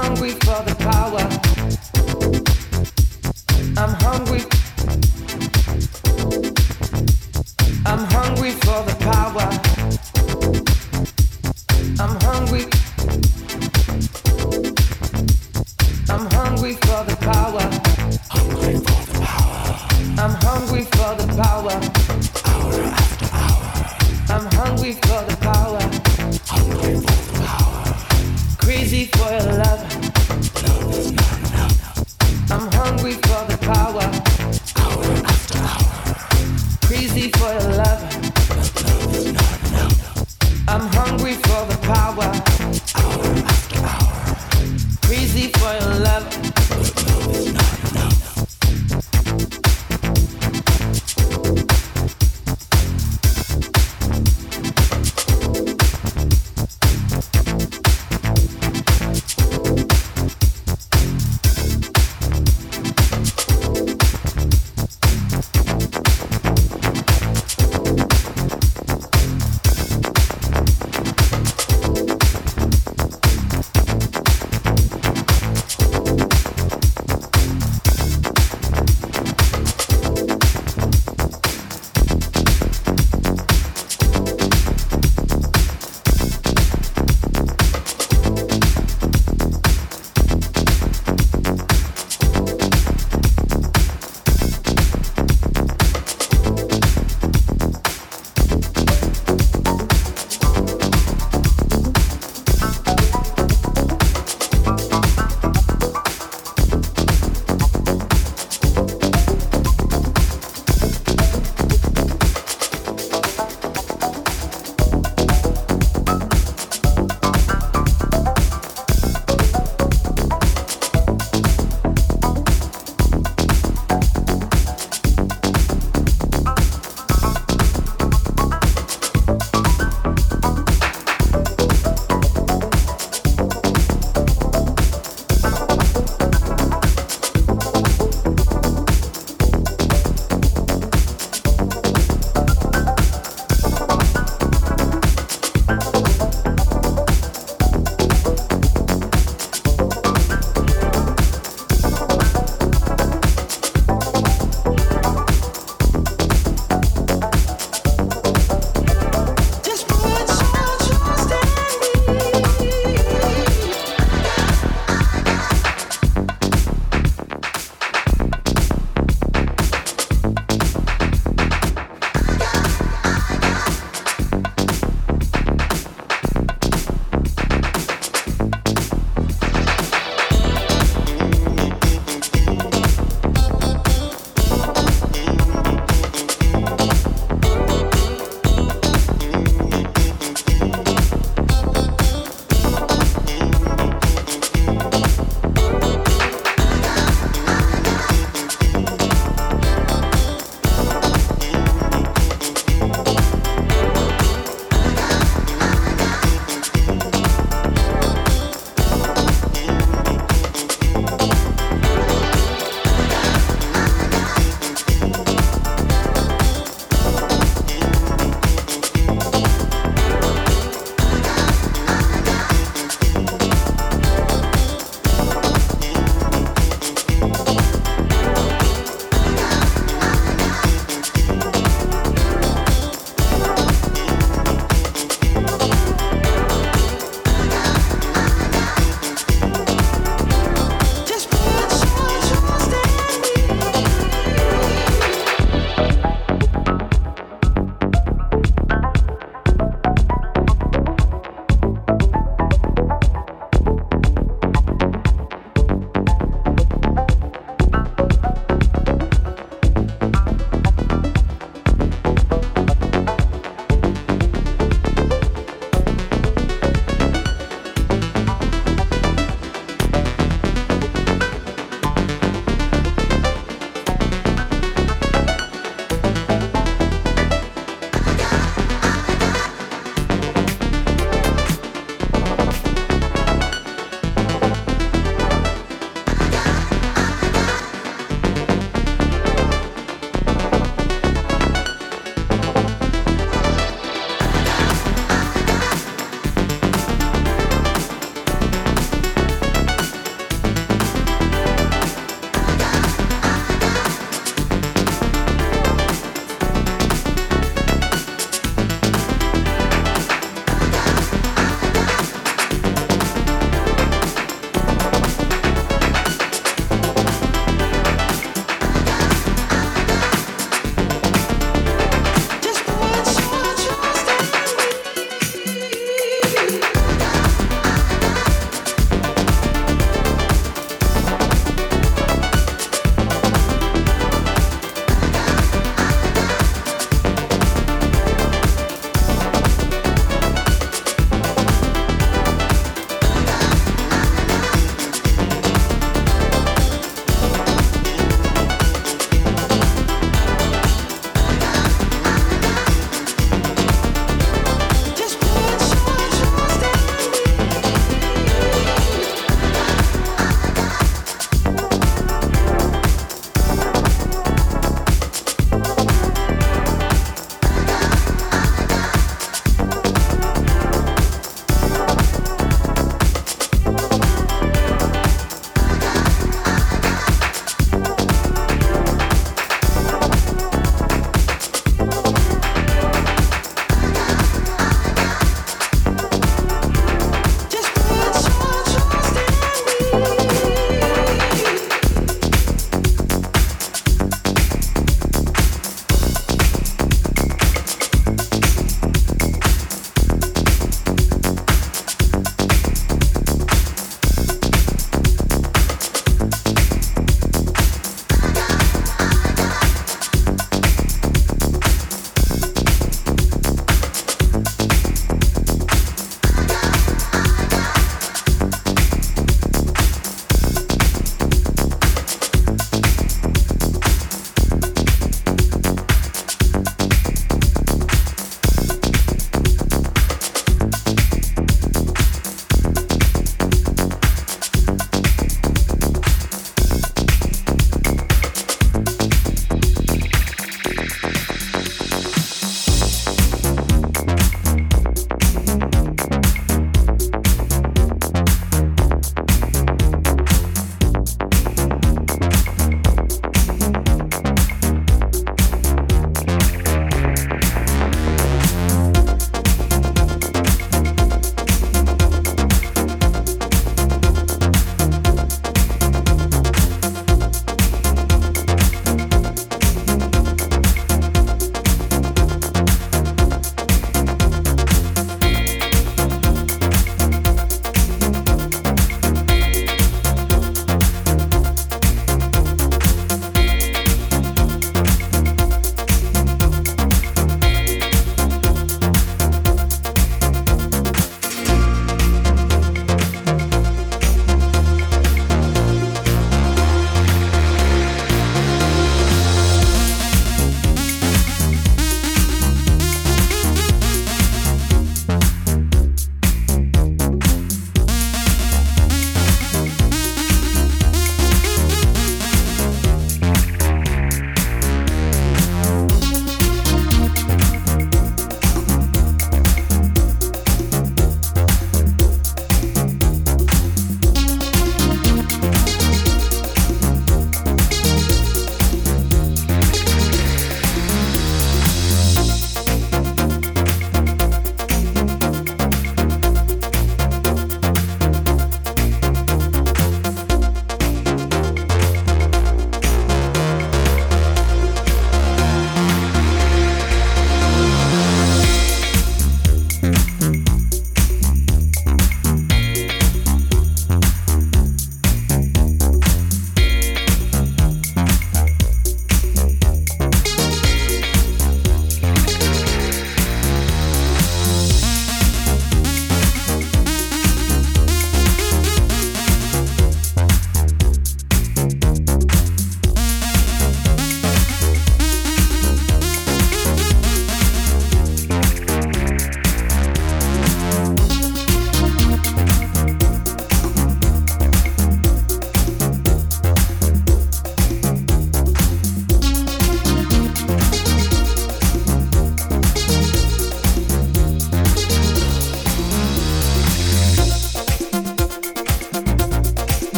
hungry for the power.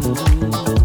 Thank